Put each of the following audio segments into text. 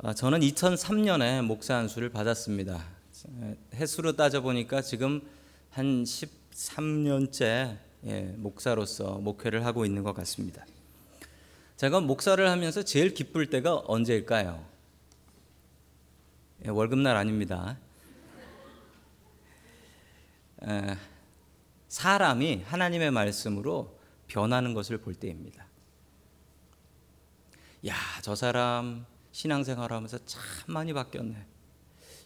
아, 저는 2003년에 목사 안수를 받았습니다. 횟수로 따져 보니까 지금 한 13년째 예, 목사로서 목회를 하고 있는 것 같습니다. 제가 목사를 하면서 제일 기쁠 때가 언제일까요? 예, 월급날 아닙니다. 에, 사람이 하나님의 말씀으로 변하는 것을 볼 때입니다. 야, 저 사람 신앙생활 하면서 참 많이 바뀌었네.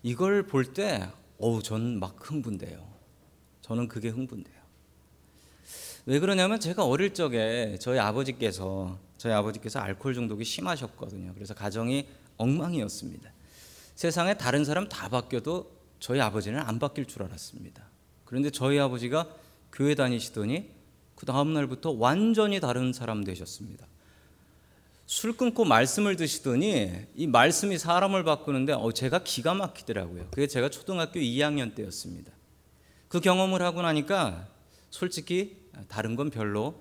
이걸 볼 때, 어우, 저는 막 흥분돼요. 저는 그게 흥분돼요. 왜 그러냐면 제가 어릴 적에 저희 아버지께서 저희 아버지께서 알코올 중독이 심하셨거든요. 그래서 가정이 엉망이었습니다. 세상에 다른 사람 다 바뀌어도 저희 아버지는 안 바뀔 줄 알았습니다. 그런데 저희 아버지가 교회 다니시더니 그 다음 날부터 완전히 다른 사람 되셨습니다. 술 끊고 말씀을 드시더니 이 말씀이 사람을 바꾸는데 어, 제가 기가 막히더라고요. 그게 제가 초등학교 2학년 때였습니다. 그 경험을 하고 나니까 솔직히 다른 건 별로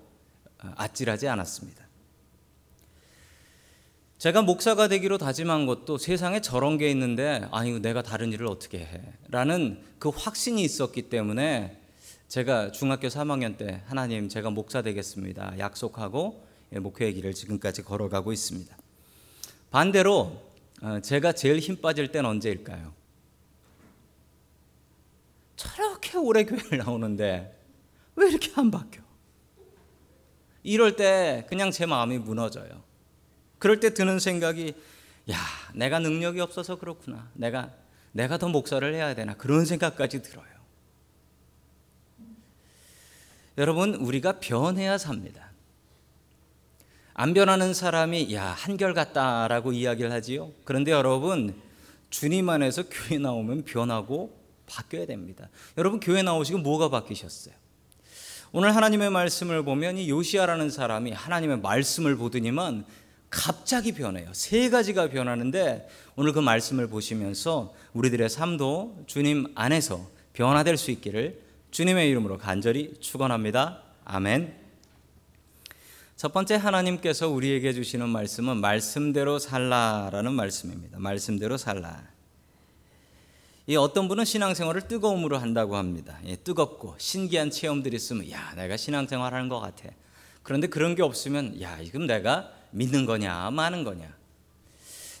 아찔하지 않았습니다. 제가 목사가 되기로 다짐한 것도 세상에 저런 게 있는데 아니 내가 다른 일을 어떻게 해? 라는 그 확신이 있었기 때문에 제가 중학교 3학년 때 하나님 제가 목사 되겠습니다. 약속하고 예, 목회의 길을 지금까지 걸어가고 있습니다. 반대로 어, 제가 제일 힘 빠질 때는 언제일까요? 저렇게 오래 교회를 나오는데 왜 이렇게 안 바뀌어? 이럴 때 그냥 제 마음이 무너져요. 그럴 때 드는 생각이 야, 내가 능력이 없어서 그렇구나. 내가 내가 더 목사를 해야 되나 그런 생각까지 들어요. 여러분, 우리가 변해야 삽니다. 안 변하는 사람이 야 한결같다라고 이야기를 하지요. 그런데 여러분 주님 안에서 교회 나오면 변하고 바뀌어야 됩니다. 여러분 교회 나오시고 뭐가 바뀌셨어요? 오늘 하나님의 말씀을 보면 이 요시아라는 사람이 하나님의 말씀을 보더니만 갑자기 변해요. 세 가지가 변하는데 오늘 그 말씀을 보시면서 우리들의 삶도 주님 안에서 변화될 수 있기를 주님의 이름으로 간절히 축원합니다. 아멘. 첫 번째 하나님께서 우리에게 주시는 말씀은 말씀대로 살라라는 말씀입니다. 말씀대로 살라. 이 어떤 분은 신앙생활을 뜨거움으로 한다고 합니다. 예, 뜨겁고 신기한 체험들이 있으면 야 내가 신앙생활 하는 것 같아. 그런데 그런 게 없으면 야 지금 내가 믿는 거냐 마는 거냐.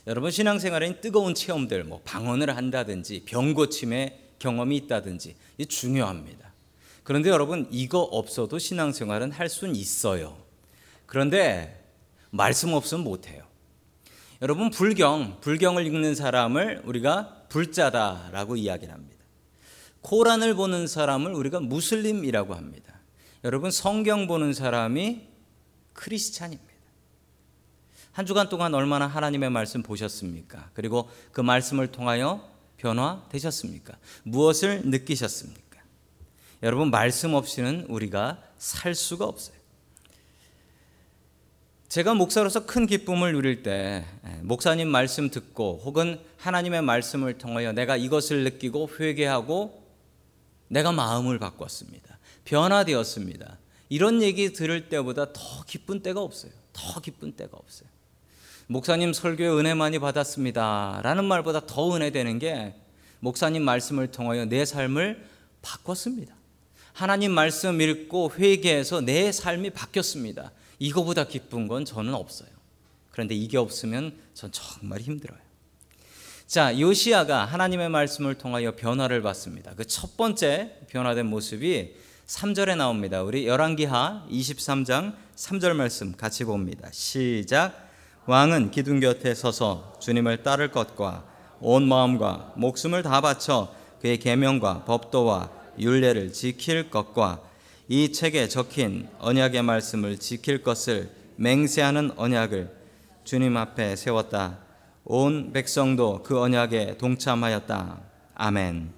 여러분 신앙생활엔 뜨거운 체험들 뭐 방언을 한다든지 병 고침의 경험이 있다든지 이 중요합니다. 그런데 여러분 이거 없어도 신앙생활은 할 수는 있어요. 그런데 말씀 없으면 못해요. 여러분 불경 불경을 읽는 사람을 우리가 불자다라고 이야기를 합니다. 코란을 보는 사람을 우리가 무슬림이라고 합니다. 여러분 성경 보는 사람이 크리스찬입니다. 한 주간 동안 얼마나 하나님의 말씀 보셨습니까? 그리고 그 말씀을 통하여 변화되셨습니까? 무엇을 느끼셨습니까? 여러분 말씀 없이는 우리가 살 수가 없어요. 제가 목사로서 큰 기쁨을 누릴 때 예, 목사님 말씀 듣고 혹은 하나님의 말씀을 통하여 내가 이것을 느끼고 회개하고 내가 마음을 바꿨습니다. 변화되었습니다. 이런 얘기 들을 때보다 더 기쁜 때가 없어요. 더 기쁜 때가 없어요. 목사님 설교에 은혜 많이 받았습니다. 라는 말보다 더 은혜 되는 게 목사님 말씀을 통하여 내 삶을 바꿨습니다. 하나님 말씀 읽고 회개해서 내 삶이 바뀌었습니다. 이거보다 기쁜 건 저는 없어요. 그런데 이게 없으면 전 정말 힘들어요. 자, 요시아가 하나님의 말씀을 통하여 변화를 받습니다. 그 첫 번째 변화된 모습이 3절에 나옵니다. 우리 열왕기하 23장 3절 말씀 같이 봅니다. 시작. 왕은 기둥 곁에 서서 주님을 따를 것과 온 마음과 목숨을 다 바쳐 그의 계명과 법도와 율례를 지킬 것과 이 책에 적힌 언약의 말씀을 지킬 것을 맹세하는 언약을 주님 앞에 세웠다. 온 백성도 그 언약에 동참하였다. 아멘.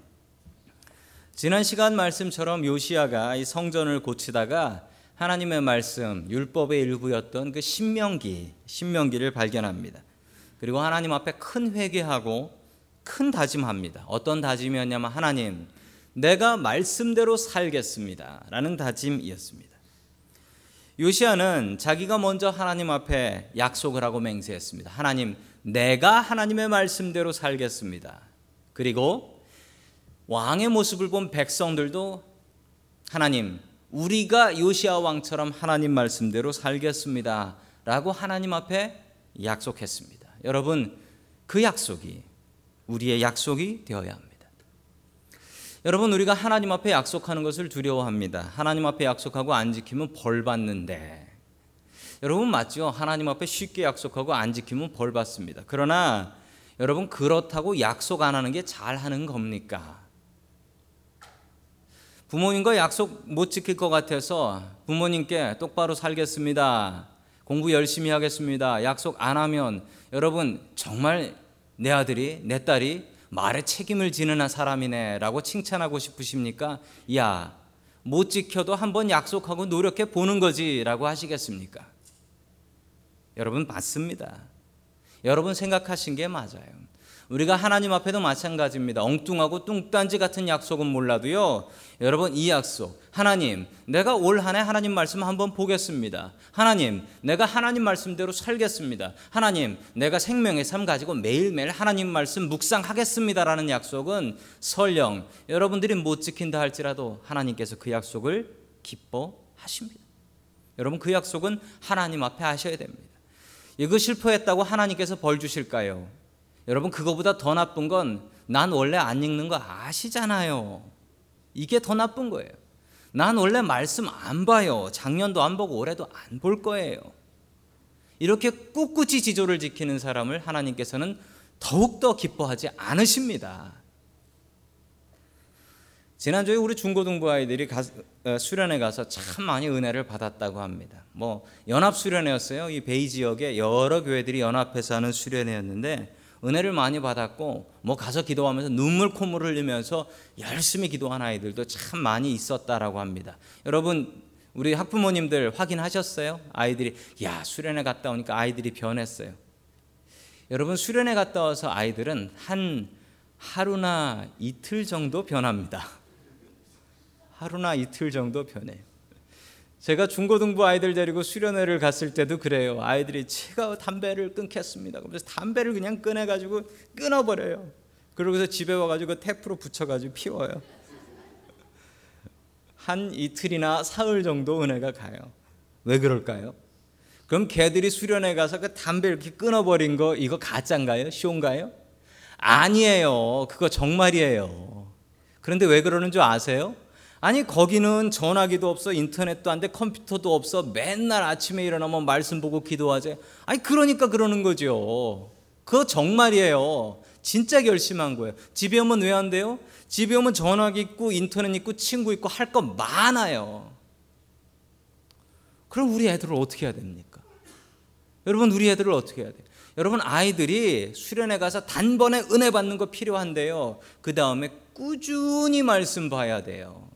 지난 시간 말씀처럼 요시아가 이 성전을 고치다가 하나님의 말씀 율법의 일부였던 그 신명기 신명기를 발견합니다. 그리고 하나님 앞에 큰 회개하고 큰 다짐합니다. 어떤 다짐이었냐면 하나님 내가 말씀대로 살겠습니다. 라는 다짐이었습니다. 요시아는 자기가 먼저 하나님 앞에 약속을 하고 맹세했습니다. 하나님, 내가 하나님의 말씀대로 살겠습니다. 그리고 왕의 모습을 본 백성들도 하나님, 우리가 요시아 왕처럼 하나님 말씀대로 살겠습니다. 라고 하나님 앞에 약속했습니다. 여러분, 그 약속이 우리의 약속이 되어야 합니다. 여러분, 우리가 하나님 앞에 약속하는 것을 두려워합니다. 하나님 앞에 약속하고 안 지키면 벌 받는데. 여러분, 맞죠? 하나님 앞에 쉽게 약속하고 안 지키면 벌 받습니다. 그러나 여러분, 그렇다고 약속 안 하는 게 잘하는 겁니까? 부모님과 약속 못 지킬 것 같아서 부모님께 똑바로 살겠습니다. 공부 열심히 하겠습니다. 약속 안 하면 여러분 정말 내 아들이 내 딸이 말에 책임을 지는 사람이네라고 칭찬하고 싶으십니까? 야, 못 지켜도 한번 약속하고 노력해 보는 거지라고 하시겠습니까? 여러분 맞습니다. 여러분 생각하신 게 맞아요. 우리가 하나님 앞에도 마찬가지입니다. 엉뚱하고 뚱딴지 같은 약속은 몰라도요. 여러분 이 약속 하나님 내가 올 한해 하나님 말씀 한번 보겠습니다. 하나님 내가 하나님 말씀대로 살겠습니다. 하나님 내가 생명의 삶 가지고 매일매일 하나님 말씀 묵상하겠습니다라는 약속은 설령 여러분들이 못 지킨다 할지라도 하나님께서 그 약속을 기뻐하십니다. 여러분 그 약속은 하나님 앞에 하셔야 됩니다. 이거 실패했다고 하나님께서 벌 주실까요? 여러분 그거보다 더 나쁜 건 난 원래 안 읽는 거 아시잖아요. 이게 더 나쁜 거예요. 난 원래 말씀 안 봐요. 작년도 안 보고 올해도 안 볼 거예요. 이렇게 꿋꿋이 지조를 지키는 사람을 하나님께서는 더욱더 기뻐하지 않으십니다. 지난주에 우리 중고등부 아이들이 가, 어, 수련회 가서 참 많이 은혜를 받았다고 합니다. 뭐 연합 수련회였어요. 이 베이 지역에 여러 교회들이 연합해서 하는 수련회였는데 은혜를 많이 받았고 뭐 가서 기도하면서 눈물 콧물을 흘리면서 열심히 기도한 아이들도 참 많이 있었다라고 합니다. 여러분 우리 학부모님들 확인하셨어요? 아이들이 야 수련회 갔다 오니까 아이들이 변했어요. 여러분 수련회 갔다 와서 아이들은 한 하루나 이틀 정도 변합니다. 하루나 이틀 정도 변해요. 제가 중고등부 아이들 데리고 수련회를 갔을 때도 그래요. 아이들이 제가 담배를 끊겠습니다. 그래서 담배를 그냥 꺼내가지고 끊어버려요. 그러고서 집에 와가지고 테프로 붙여가지고 피워요. 한 이틀이나 사흘 정도 은혜가 가요. 왜 그럴까요? 그럼 걔들이 수련회 가서 그 담배 이렇게 끊어버린 거 이거 가짜인가요? 쇼인가요? 아니에요. 그거 정말이에요. 그런데 왜 그러는 줄 아세요? 아니 거기는 전화기도 없어 인터넷도 안 돼 컴퓨터도 없어. 맨날 아침에 일어나면 말씀 보고 기도하재 아니 그러니까 그러는 거죠 그거 정말이에요. 진짜 결심한 거예요. 집에 오면 왜 안 돼요? 집에 오면 전화기 있고 인터넷 있고 친구 있고 할 거 많아요. 그럼 우리 애들을 어떻게 해야 됩니까? 여러분 우리 애들을 어떻게 해야 돼요? 여러분 아이들이 수련회 가서 단번에 은혜 받는 거 필요한데요. 그 다음에 꾸준히 말씀 봐야 돼요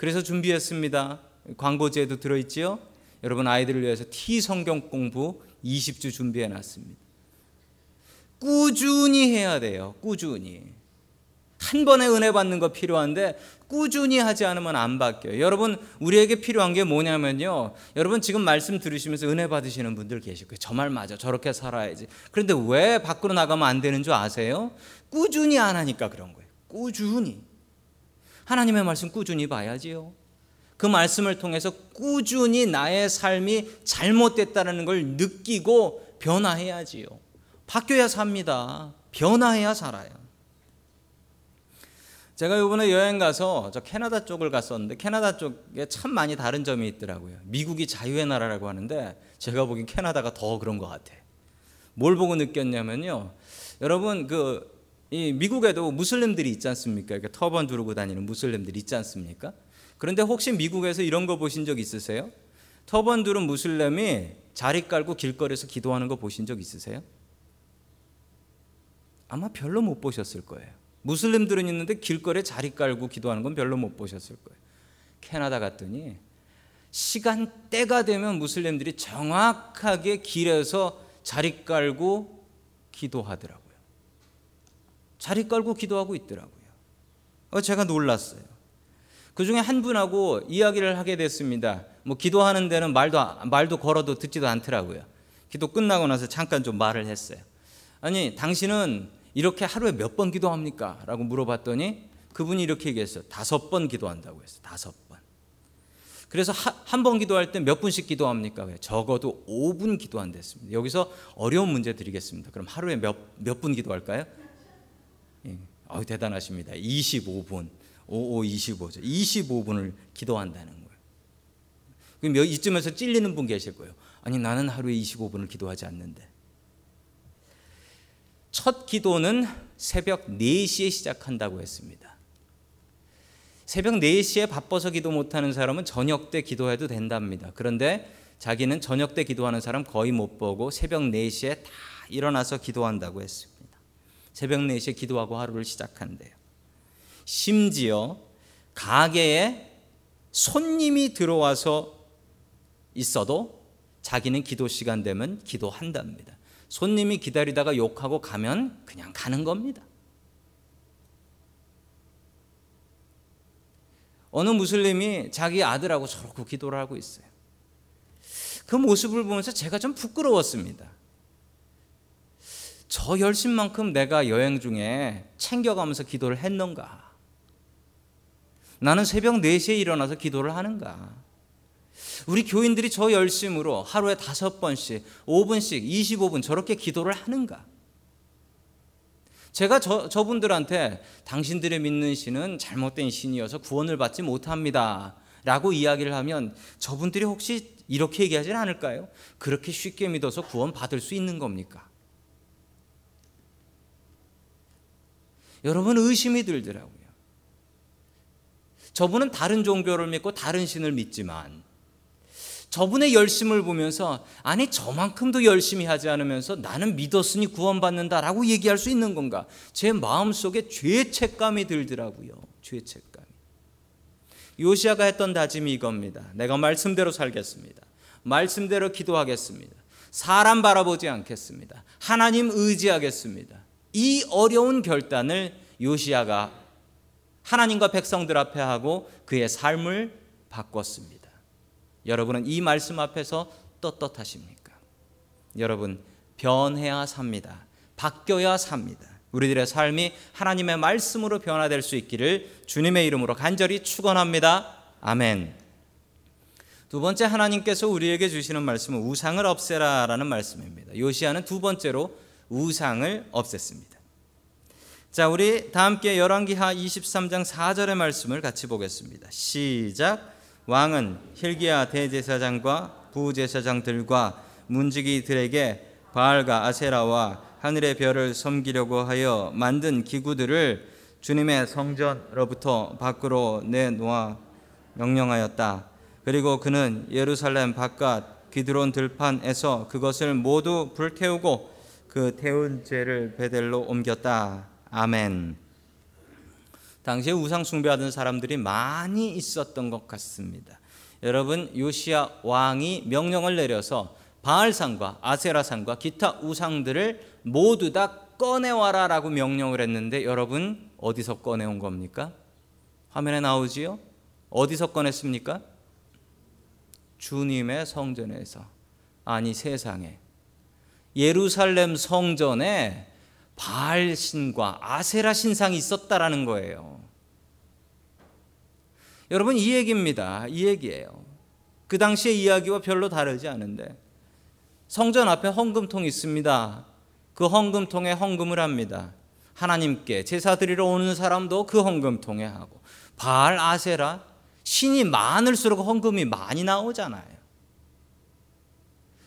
그래서 준비했습니다. 광고지에도 들어있지요. 여러분 아이들을 위해서 T 성경 공부 20주 준비해 놨습니다. 꾸준히 해야 돼요. 꾸준히. 한 번에 은혜 받는 거 필요한데 꾸준히 하지 않으면 안 바뀌어요. 여러분 우리에게 필요한 게 뭐냐면요. 여러분 지금 말씀 들으시면서 은혜 받으시는 분들 계실 거예요. 저 말 맞아. 저렇게 살아야지. 그런데 왜 밖으로 나가면 안 되는 줄 아세요? 꾸준히 안 하니까 그런 거예요. 꾸준히. 하나님의 말씀 꾸준히 봐야지요. 그 말씀을 통해서 꾸준히 나의 삶이 잘못됐다는 걸 느끼고 변화해야지요. 바뀌어야 삽니다. 변화해야 살아요. 제가 이번에 여행 가서 저 캐나다 쪽을 갔었는데 캐나다 쪽에 참 많이 다른 점이 있더라고요. 미국이 자유의 나라라고 하는데 제가 보기엔 캐나다가 더 그런 것 같아. 뭘 보고 느꼈냐면요. 여러분 그 이 미국에도 무슬림들이 있지 않습니까? 이렇게 터번 두르고 다니는 무슬림들이 있지 않습니까? 그런데 혹시 미국에서 이런 거 보신 적 있으세요? 터번 두른 무슬림이 자리 깔고 길거리에서 기도하는 거 보신 적 있으세요? 아마 별로 못 보셨을 거예요. 무슬림들은 있는데 길거리에 자리 깔고 기도하는 건 별로 못 보셨을 거예요. 캐나다 갔더니 시간 때가 되면 무슬림들이 정확하게 길에서 자리 깔고 기도하더라고요. 자리 깔고 기도하고 있더라고요. 어, 제가 놀랐어요. 그 중에 한 분하고 이야기를 하게 됐습니다. 뭐 기도하는 데는 말도 말도 걸어도 듣지도 않더라고요. 기도 끝나고 나서 잠깐 좀 말을 했어요. 아니, 당신은 이렇게 하루에 몇 번 기도합니까? 라고 물어봤더니 그분이 이렇게 얘기했어요. 다섯 번 기도한다고 했어요. 다섯 번. 그래서 한 번 기도할 때 몇 분씩 기도합니까? 왜? 적어도 5분 기도한댔습니다. 여기서 어려운 문제 드리겠습니다. 그럼 하루에 몇 몇 분 기도할까요? 예. 어, 대단하십니다. 25분. 55 25죠. 25분을 기도한다는 거예요. 그럼 이쯤에서 찔리는 분 계실 거예요. 아니 나는 하루에 25분을 기도하지 않는데. 첫 기도는 새벽 4시에 시작한다고 했습니다. 새벽 4시에 바빠서 기도 못하는 사람은 저녁 때 기도해도 된답니다. 그런데 자기는 저녁 때 기도하는 사람 거의 못 보고 새벽 4시에 다 일어나서 기도한다고 했습니다. 새벽 4시에 기도하고 하루를 시작한대요. 심지어 가게에 손님이 들어와서 있어도 자기는 기도 시간 되면 기도한답니다. 손님이 기다리다가 욕하고 가면 그냥 가는 겁니다. 어느 무슬림이 자기 아들하고 저렇게 기도를 하고 있어요. 그 모습을 보면서 제가 좀 부끄러웠습니다. 저 열심만큼 내가 여행 중에 챙겨가면서 기도를 했는가? 나는 새벽 4시에 일어나서 기도를 하는가? 우리 교인들이 저 열심으로 하루에 다섯 번씩, 5분씩, 25분 저렇게 기도를 하는가? 제가 저, 저분들한테 당신들의 믿는 신은 잘못된 신이어서 구원을 받지 못합니다. 라고 이야기를 하면 저분들이 혹시 이렇게 얘기하진 않을까요? 그렇게 쉽게 믿어서 구원 받을 수 있는 겁니까? 여러분 의심이 들더라고요. 저분은 다른 종교를 믿고 다른 신을 믿지만 저분의 열심을 보면서 아니 저만큼도 열심히 하지 않으면서 나는 믿었으니 구원받는다라고 얘기할 수 있는 건가? 제 마음속에 죄책감이 들더라고요. 죄책감이. 요시아가 했던 다짐이 이겁니다. 내가 말씀대로 살겠습니다. 말씀대로 기도하겠습니다. 사람 바라보지 않겠습니다. 하나님 의지하겠습니다. 이 어려운 결단을 요시아가 하나님과 백성들 앞에 하고 그의 삶을 바꿨습니다. 여러분은 이 말씀 앞에서 떳떳하십니까? 여러분 변해야 삽니다. 바뀌어야 삽니다. 우리들의 삶이 하나님의 말씀으로 변화될 수 있기를 주님의 이름으로 간절히 축원합니다. 아멘. 두 번째 하나님께서 우리에게 주시는 말씀은 우상을 없애라라는 말씀입니다. 요시아는 두 번째로 우상을 없앴습니다. 자, 우리 다 함께 열왕기하 23장 4절의 말씀을 같이 보겠습니다. 시작. 왕은 힐기야 대제사장과 부제사장들과 문지기들에게 바알과 아세라와 하늘의 별을 섬기려고 하여 만든 기구들을 주님의 성전으로부터 밖으로 내놓아 명령하였다. 그리고 그는 예루살렘 바깥 기드론 들판에서 그것을 모두 불태우고 그 태운 죄를 베델로 옮겼다. 아멘. 당시에 우상 숭배하던 사람들이 많이 있었던 것 같습니다. 여러분 요시야 왕이 명령을 내려서 바알산과 아세라산과 기타 우상들을 모두 다 꺼내와라라고 명령을 했는데 여러분 어디서 꺼내온 겁니까? 화면에 나오지요? 어디서 꺼냈습니까? 주님의 성전에서 아니 세상에 예루살렘 성전에 바알 신과 아세라 신상이 있었다라는 거예요. 여러분 이 얘기입니다. 이 얘기예요. 그 당시의 이야기와 별로 다르지 않은데 성전 앞에 헌금통이 있습니다. 그 헌금통에 헌금을 합니다. 하나님께 제사 드리러 오는 사람도 그 헌금통에 하고 바알 아세라 신이 많을수록 헌금이 많이 나오잖아요.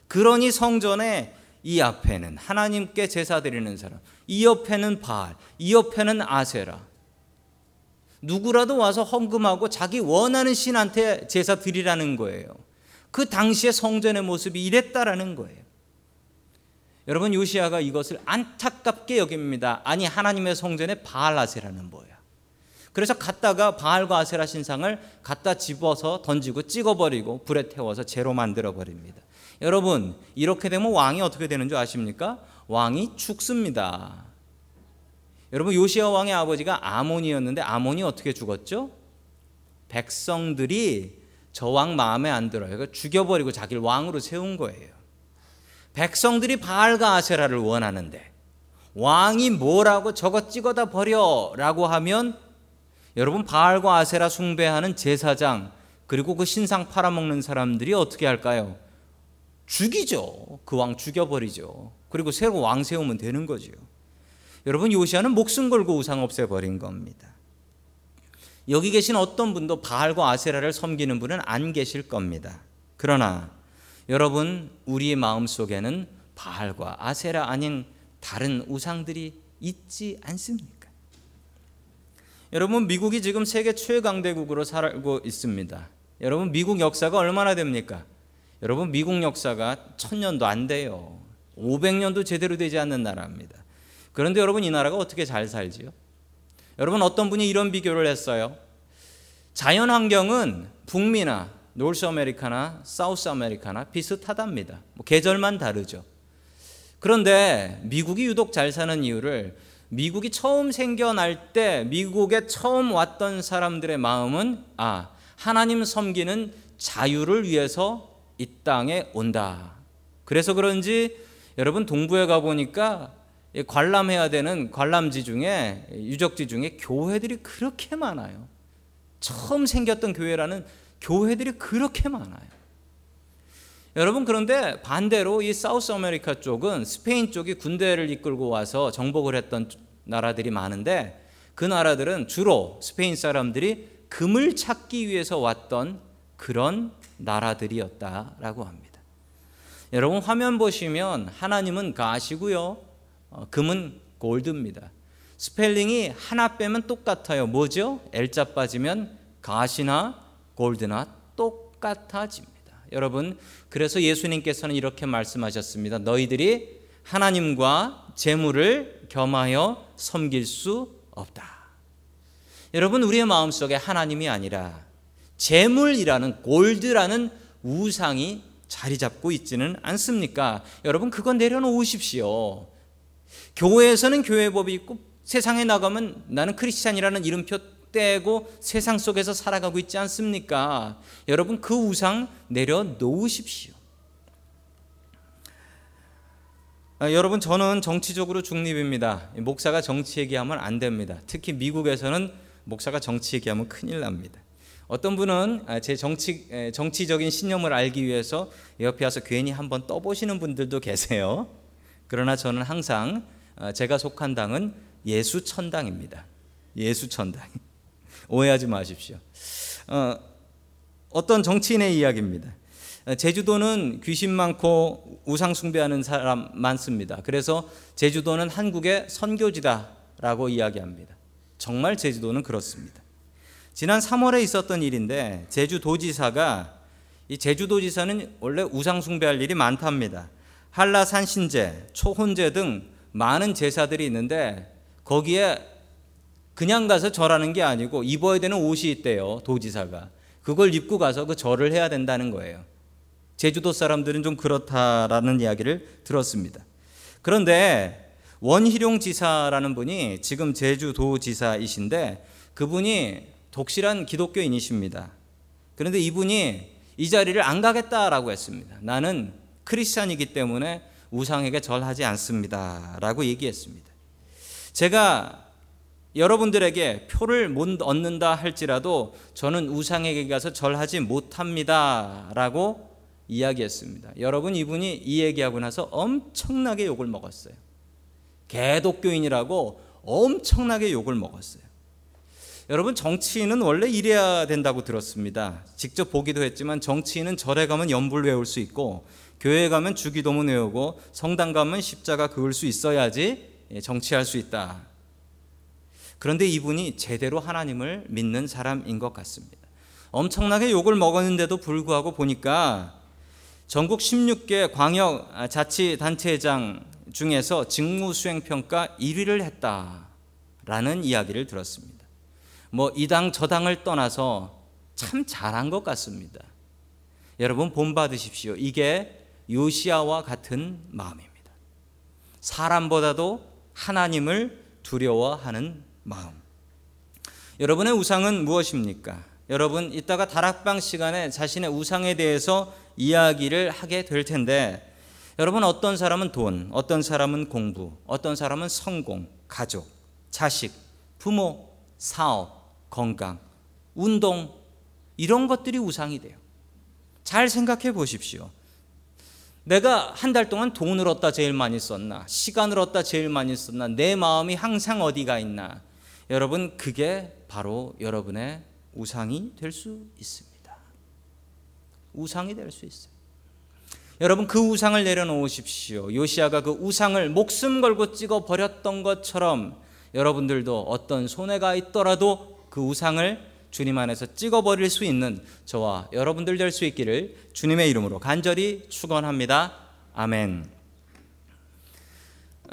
그러니 성전에 이 앞에는 하나님께 제사 드리는 사람, 이 옆에는 바알, 이 옆에는 아세라. 누구라도 와서 헌금하고 자기 원하는 신한테 제사 드리라는 거예요. 그 당시의 성전의 모습이 이랬다라는 거예요. 여러분 요시아가 이것을 안타깝게 여깁니다. 아니 하나님의 성전에 바알 아세라는 뭐야? 그래서 갔다가 바알과 아세라 신상을 갖다 집어서 던지고 찍어버리고 불에 태워서 재로 만들어 버립니다. 여러분 이렇게 되면 왕이 어떻게 되는 줄 아십니까? 왕이 죽습니다. 여러분 요시아 왕의 아버지가 아몬이었는데 아몬이 어떻게 죽었죠? 백성들이 저 왕 마음에 안 들어요. 죽여버리고 자기를 왕으로 세운 거예요. 백성들이 바알과 아세라를 원하는데 왕이 뭐라고 저거 찍어다 버려라고 하면 여러분 바알과 아세라 숭배하는 제사장 그리고 그 신상 팔아먹는 사람들이 어떻게 할까요? 죽이죠. 그 왕 죽여버리죠. 그리고 새로 왕 세우면 되는 거죠. 여러분 요시아는 목숨 걸고 우상 없애버린 겁니다. 여기 계신 어떤 분도 바알과 아세라를 섬기는 분은 안 계실 겁니다. 그러나 여러분 우리의 마음 속에는 바알과 아세라 아닌 다른 우상들이 있지 않습니까? 여러분 미국이 지금 세계 최강대국으로 살고 있습니다. 여러분 미국 역사가 얼마나 됩니까? 여러분 미국 역사가 천 년도 안 돼요. 500년도 제대로 되지 않는 나라입니다. 그런데 여러분 이 나라가 어떻게 잘 살지요? 여러분 어떤 분이 이런 비교를 했어요. 자연 환경은 북미나 노스 아메리카나 사우스 아메리카나 비슷하답니다. 뭐 계절만 다르죠. 그런데 미국이 유독 잘 사는 이유를 미국이 처음 생겨날 때 미국에 처음 왔던 사람들의 마음은 아 하나님 섬기는 자유를 위해서 이 땅에 온다. 그래서 그런지 여러분 동부에 가 보니까 관람해야 되는 관람지 중에 유적지 중에 교회들이 그렇게 많아요. 처음 생겼던 교회라는 교회들이 그렇게 많아요. 여러분 그런데 반대로 이 South America 쪽은 스페인 쪽이 군대를 이끌고 와서 정복을 했던 나라들이 많은데 그 나라들은 주로 스페인 사람들이 금을 찾기 위해서 왔던 그런 나라들이었다라고 합니다. 여러분 화면 보시면 하나님은 God이시고요. 어, 금은 gold입니다. 스펠링이 하나 빼면 똑같아요. 뭐죠? L자 빠지면 God이나 gold나 똑같아집니다. 여러분, 그래서 예수님께서는 이렇게 말씀하셨습니다. 너희들이 하나님과 재물을 겸하여 섬길 수 없다. 여러분, 우리의 마음속에 하나님이 아니라 재물이라는 골드라는 우상이 자리 잡고 있지는 않습니까? 여러분, 그건 내려놓으십시오. 교회에서는 교회법이 있고 세상에 나가면 나는 크리스찬이라는 이름표 떼고 세상 속에서 살아가고 있지 않습니까? 여러분 그 우상 내려놓으십시오. 아, 여러분 저는 정치적으로 중립입니다. 목사가 정치 얘기하면 안 됩니다. 특히 미국에서는 목사가 정치 얘기하면 큰일 납니다. 어떤 분은 아, 제 정치 정치적인 신념을 알기 위해서 옆에 와서 괜히 한번 떠보시는 분들도 계세요. 그러나 저는 항상 아, 제가 속한 당은 예수 천당입니다. 예수 천당. 오해하지 마십시오. 어, 어떤 정치인의 이야기입니다. 제주도는 귀신 많고 우상 숭배하는 사람 많습니다. 그래서 제주도는 한국의 선교지다라고 이야기합니다. 정말 제주도는 그렇습니다. 지난 3월에 있었던 일인데 제주도지사가 이 제주도지사는 원래 우상 숭배할 일이 많답니다. 한라산 신제, 초혼제 등 많은 제사들이 있는데 거기에 그냥 가서 절하는 게 아니고 입어야 되는 옷이 있대요. 도지사가. 그걸 입고 가서 그 절을 해야 된다는 거예요. 제주도 사람들은 좀 그렇다라는 이야기를 들었습니다. 그런데 원희룡 지사라는 분이 지금 제주도 지사이신데 그분이 독실한 기독교인이십니다. 그런데 이분이 이 자리를 안 가겠다라고 했습니다. 나는 크리스찬이기 때문에 우상에게 절하지 않습니다. 라고 얘기했습니다. 제가 여러분들에게 표를 못 얻는다 할지라도 저는 우상에게 가서 절하지 못합니다. 라고 이야기했습니다. 여러분, 이분이 이 얘기하고 나서 엄청나게 욕을 먹었어요. 개독교인이라고 엄청나게 욕을 먹었어요. 여러분, 정치인은 원래 이래야 된다고 들었습니다. 직접 보기도 했지만 정치인은 절에 가면 연불 외울 수 있고, 교회 가면 주기도문 외우고, 성당 가면 십자가 그을 수 있어야지 정치할 수 있다. 그런데 이분이 제대로 하나님을 믿는 사람인 것 같습니다. 엄청나게 욕을 먹었는데도 불구하고 보니까 전국 16개 광역 자치단체장 중에서 직무수행평가 1위를 했다라는 이야기를 들었습니다. 뭐 이 당 저 당을 떠나서 참 잘한 것 같습니다. 여러분 본 받으십시오. 이게 요시아와 같은 마음입니다. 사람보다도 하나님을 두려워하는 마음. 여러분의 우상은 무엇입니까? 여러분 이따가 다락방 시간에 자신의 우상에 대해서 이야기를 하게 될 텐데 여러분 어떤 사람은 돈, 어떤 사람은 공부, 어떤 사람은 성공, 가족, 자식, 부모, 사업, 건강, 운동 이런 것들이 우상이 돼요. 잘 생각해 보십시오. 내가 한 달 동안 돈을 얻다 제일 많이 썼나? 시간을 얻다 제일 많이 썼나? 내 마음이 항상 어디가 있나? 여러분, 그게 바로 여러분의 우상이 될 수 있습니다. 우상이 될 수 있어요. 여러분, 그 우상을 내려놓으십시오. 요시아가 그 우상을 목숨 걸고 찍어 버렸던 것처럼 여러분들도 어떤 손해가 있더라도 그 우상을 주님 안에서 찍어 버릴 수 있는 저와 여러분들 될 수 있기를 주님의 이름으로 간절히 축원합니다. 아멘.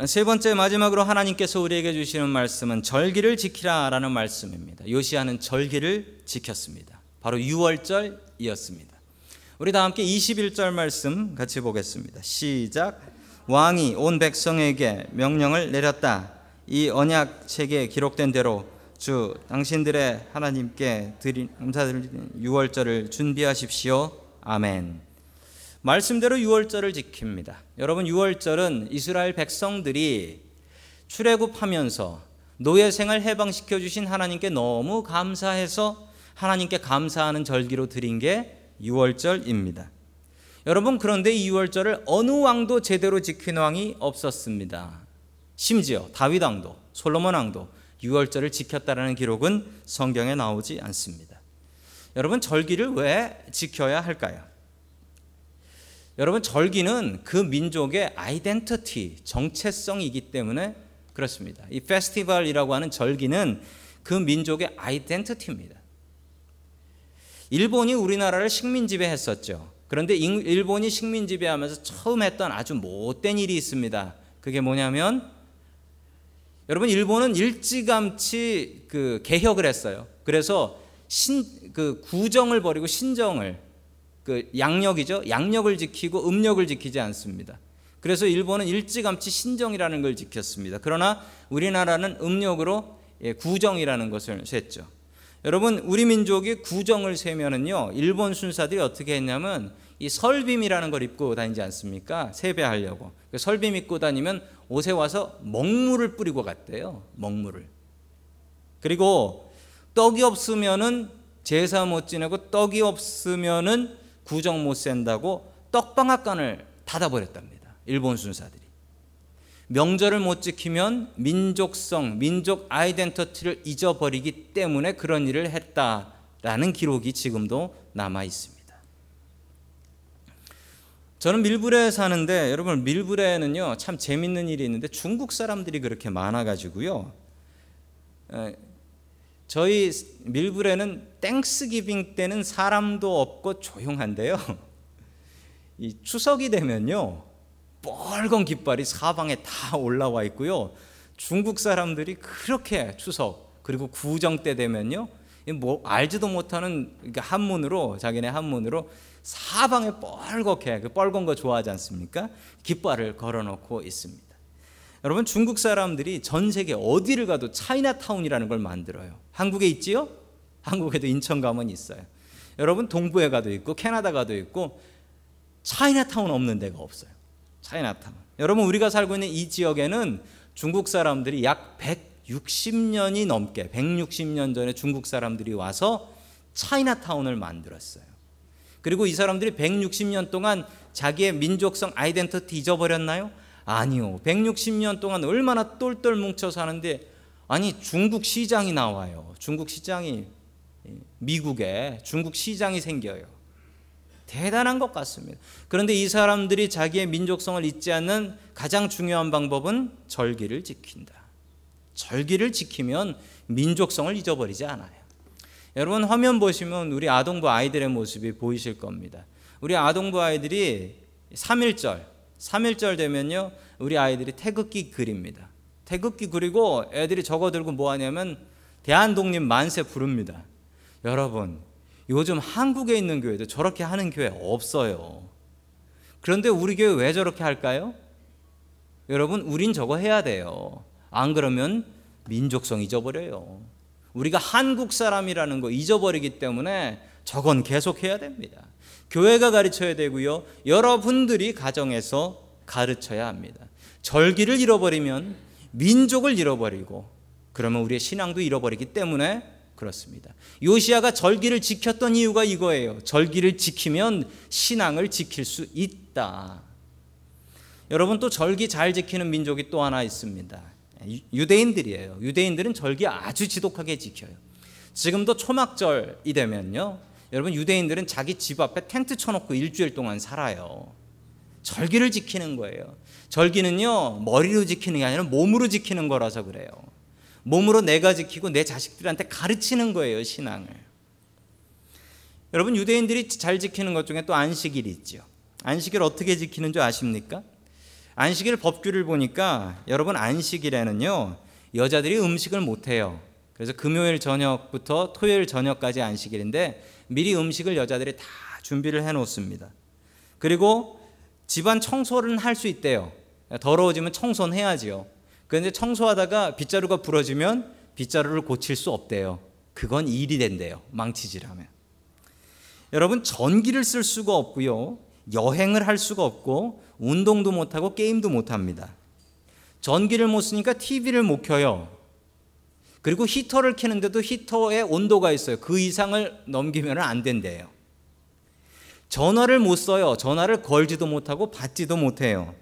세 번째 마지막으로 하나님께서 우리에게 주시는 말씀은 절기를 지키라라는 말씀입니다. 요시아는 절기를 지켰습니다. 바로 6월절이었습니다. 우리 다 함께 21절 말씀 같이 보겠습니다. 시작. 왕이 온 백성에게 명령을 내렸다. 이 언약 책에 기록된 대로 주 당신들의 하나님께 드린 감사드리는 유월절을 준비하십시오. 아멘. 말씀대로 유월절을 지킵니다. 여러분 유월절은 이스라엘 백성들이 출애굽하면서 노예 생활 해방시켜 주신 하나님께 너무 감사해서 하나님께 감사하는 절기로 드린 게 유월절입니다. 여러분 그런데 이 유월절을 어느 왕도 제대로 지킨 왕이 없었습니다. 심지어 다윗 왕도 솔로몬 왕도 유월절을 지켰다라는 기록은 성경에 나오지 않습니다. 여러분 절기를 왜 지켜야 할까요? 여러분 절기는 그 민족의 아이덴티티, 정체성이기 때문에 그렇습니다. 이 페스티벌이라고 하는 절기는 그 민족의 아이덴티티입니다. 일본이 우리나라를 식민 지배했었죠. 그런데 일본이 식민 지배하면서 처음 했던 아주 못된 일이 있습니다. 그게 뭐냐면 여러분 일본은 일찌감치 그 개혁을 했어요. 그래서 신 그 구정을 버리고 신정을 그 양력이죠. 양력을 지키고 음력을 지키지 않습니다. 그래서 일본은 일찌감치 신정이라는 걸 지켰습니다. 그러나 우리나라는 음력으로 예, 구정이라는 것을 셌죠. 여러분 우리 민족이 구정을 세면은요 일본 순사들이 어떻게 했냐면 이 설빔이라는 걸 입고 다니지 않습니까? 세배하려고 그 설빔 입고 다니면 옷에 와서 먹물을 뿌리고 갔대요. 먹물을. 그리고 떡이 없으면은 제사 못 지내고 떡이 없으면은 구정 못 센다고 떡방앗간을 닫아버렸답니다. 일본 순사들이. 명절을 못 지키면 민족성, 민족 아이덴티티를 잊어버리기 때문에 그런 일을 했다라는 기록이 지금도 남아 있습니다. 저는 밀브레에 사는데 여러분 밀브레는요 참 재밌는 일이 있는데 중국 사람들이 그렇게 많아가지고요. 저희 밀브레는 땡스기빙 때는 사람도 없고 조용한데요. 이 추석이 되면요 뻘건 깃발이 사방에 다 올라와 있고요. 중국 사람들이 그렇게 추석 그리고 구정 때 되면요 뭐 알지도 못하는 한문으로 자기네 한문으로 사방에 뻘겋게 그 뻘건 거 좋아하지 않습니까? 깃발을 걸어놓고 있습니다. 여러분 중국 사람들이 전 세계 어디를 가도 차이나타운이라는 걸 만들어요. 한국에 있지요? 한국에도 인천 가면 있어요. 여러분 동부에 가도 있고 캐나다 가도 있고 차이나타운 없는 데가 없어요. 차이나타운. 여러분 우리가 살고 있는 이 지역에는 중국 사람들이 약 160년이 넘게 160년 전에 중국 사람들이 와서 차이나타운을 만들었어요. 그리고 이 사람들이 160년 동안 자기의 민족성 아이덴티티 잊어버렸나요? 아니요. 160년 동안 얼마나 똘똘 뭉쳐 사는데 아니 중국 시장이 나와요. 중국 시장이 미국에 중국 시장이 생겨요. 대단한 것 같습니다. 그런데 이 사람들이 자기의 민족성을 잊지 않는 가장 중요한 방법은 절기를 지킨다. 절기를 지키면 민족성을 잊어버리지 않아요. 여러분 화면 보시면 우리 아동부 아이들의 모습이 보이실 겁니다. 우리 아동부 아이들이 3일절, 3일절 되면요. 우리 아이들이 태극기 그립니다. 태극기 그리고 애들이 저거 들고 뭐 하냐면 대한독립 만세 부릅니다. 여러분, 요즘 한국에 있는 교회도 저렇게 하는 교회 없어요. 그런데 우리 교회 왜 저렇게 할까요? 여러분, 우린 저거 해야 돼요. 안 그러면 민족성 잊어버려요. 우리가 한국 사람이라는 거 잊어버리기 때문에 저건 계속 해야 됩니다. 교회가 가르쳐야 되고요. 여러분들이 가정에서 가르쳐야 합니다. 절기를 잃어버리면 민족을 잃어버리고 그러면 우리의 신앙도 잃어버리기 때문에 그렇습니다. 요시아가 절기를 지켰던 이유가 이거예요. 절기를 지키면 신앙을 지킬 수 있다. 여러분 또 절기 잘 지키는 민족이 또 하나 있습니다. 유대인들이에요. 유대인들은 절기 아주 지독하게 지켜요. 지금도 초막절이 되면요. 여러분 유대인들은 자기 집 앞에 텐트 쳐놓고 일주일 동안 살아요. 절기를 지키는 거예요. 절기는요 머리로 지키는 게 아니라 몸으로 지키는 거라서 그래요. 몸으로 내가 지키고 내 자식들한테 가르치는 거예요 신앙을. 여러분 유대인들이 잘 지키는 것 중에 또 안식일이 있죠. 안식일 어떻게 지키는 줄 아십니까? 안식일 법규를 보니까 여러분 안식일에는요 여자들이 음식을 못 해요. 그래서 금요일 저녁부터 토요일 저녁까지 안식일인데 미리 음식을 여자들이 다 준비를 해 놓습니다. 그리고 집안 청소는 할 수 있대요. 더러워지면 청소는 해야지요. 그런데 청소하다가 빗자루가 부러지면 빗자루를 고칠 수 없대요. 그건 일이 된대요. 망치질하면. 여러분 전기를 쓸 수가 없고요. 여행을 할 수가 없고 운동도 못 하고 게임도 못 합니다. 전기를 못 쓰니까 TV를 못 켜요. 그리고 히터를 켜는데도 히터에 온도가 있어요. 그 이상을 넘기면 안 된대요. 전화를 못 써요. 전화를 걸지도 못하고 받지도 못해요.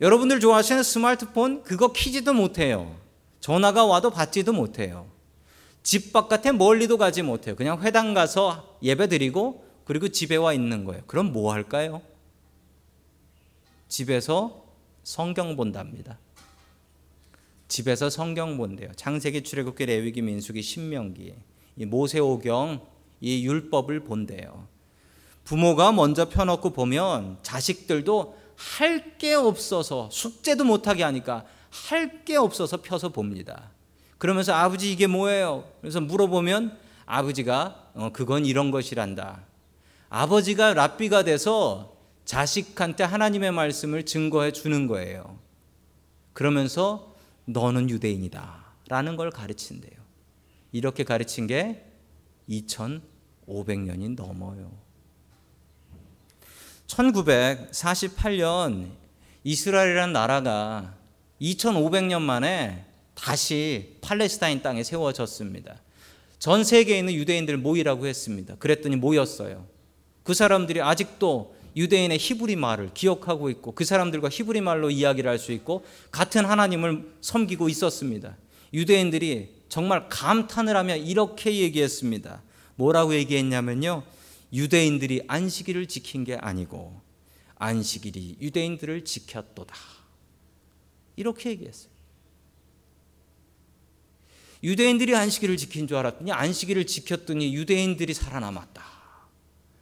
여러분들 좋아하시는 스마트폰 그거 키지도 못해요. 전화가 와도 받지도 못해요. 집 바깥에 멀리도 가지 못해요. 그냥 회당 가서 예배 드리고 그리고 집에 와 있는 거예요. 그럼 뭐 할까요? 집에서 성경 본답니다. 집에서 성경 본대요. 창세기, 출애굽기, 레위기, 민수기, 신명기, 이 모세오경, 이 율법을 본대요. 부모가 먼저 펴놓고 보면 자식들도 할 게 없어서 숙제도 못하게 하니까 할 게 없어서 펴서 봅니다. 그러면서 아버지 이게 뭐예요? 그래서 물어보면 아버지가 어, 그건 이런 것이란다. 아버지가 랍비가 돼서 자식한테 하나님의 말씀을 증거해 주는 거예요. 그러면서 너는 유대인이다. 라는 걸 가르친대요. 이렇게 가르친 게 2500년이 넘어요. 1948년 이스라엘이라는 나라가 2500년 만에 다시 팔레스타인 땅에 세워졌습니다. 전 세계에 있는 유대인들 모이라고 했습니다. 그랬더니 모였어요. 그 사람들이 아직도 유대인의 히브리 말을 기억하고 있고 그 사람들과 히브리 말로 이야기를 할 수 있고 같은 하나님을 섬기고 있었습니다. 유대인들이 정말 감탄을 하며 이렇게 얘기했습니다. 뭐라고 얘기했냐면요. 유대인들이 안식일을 지킨 게 아니고 안식일이 유대인들을 지켰도다. 이렇게 얘기했어요. 유대인들이 안식일을 지킨 줄 알았더니 안식일을 지켰더니 유대인들이 살아남았다.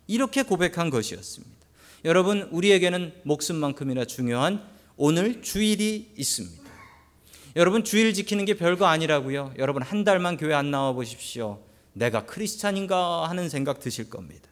이렇게 고백한 것이었습니다. 여러분, 우리에게는 목숨만큼이나 중요한 오늘 주일이 있습니다. 여러분, 주일 지키는 게 별거 아니라고요. 여러분, 한 달만 교회 안 나와 보십시오. 내가 크리스찬인가 하는 생각 드실 겁니다.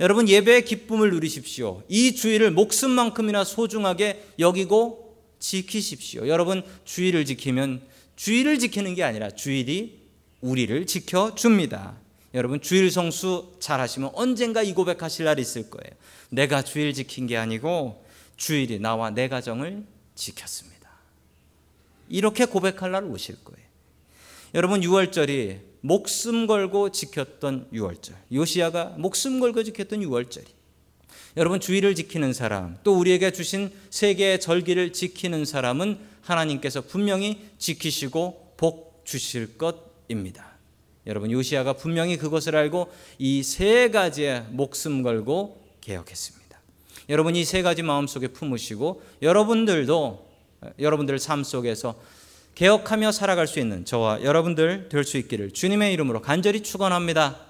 여러분, 예배의 기쁨을 누리십시오. 이 주일을 목숨만큼이나 소중하게 여기고 지키십시오. 여러분, 주일을 지키면 주일을 지키는 게 아니라 주일이 우리를 지켜줍니다. 여러분 주일 성수 잘 하시면 언젠가 이 고백하실 날이 있을 거예요. 내가 주일 지킨 게 아니고 주일이 나와 내 가정을 지켰습니다. 이렇게 고백할 날 오실 거예요. 여러분 6월절이 목숨 걸고 지켰던 6월절. 요시아가 목숨 걸고 지켰던 6월절이. 여러분 주일을 지키는 사람, 또 우리에게 주신 세계의 절기를 지키는 사람은 하나님께서 분명히 지키시고 복 주실 것입니다. 여러분 요시아가 분명히 그것을 알고 이 세 가지의 목숨 걸고 개혁했습니다. 여러분 이 세 가지 마음속에 품으시고 여러분들도 여러분들 삶 속에서 개혁하며 살아갈 수 있는 저와 여러분들 될 수 있기를 주님의 이름으로 간절히 축원합니다.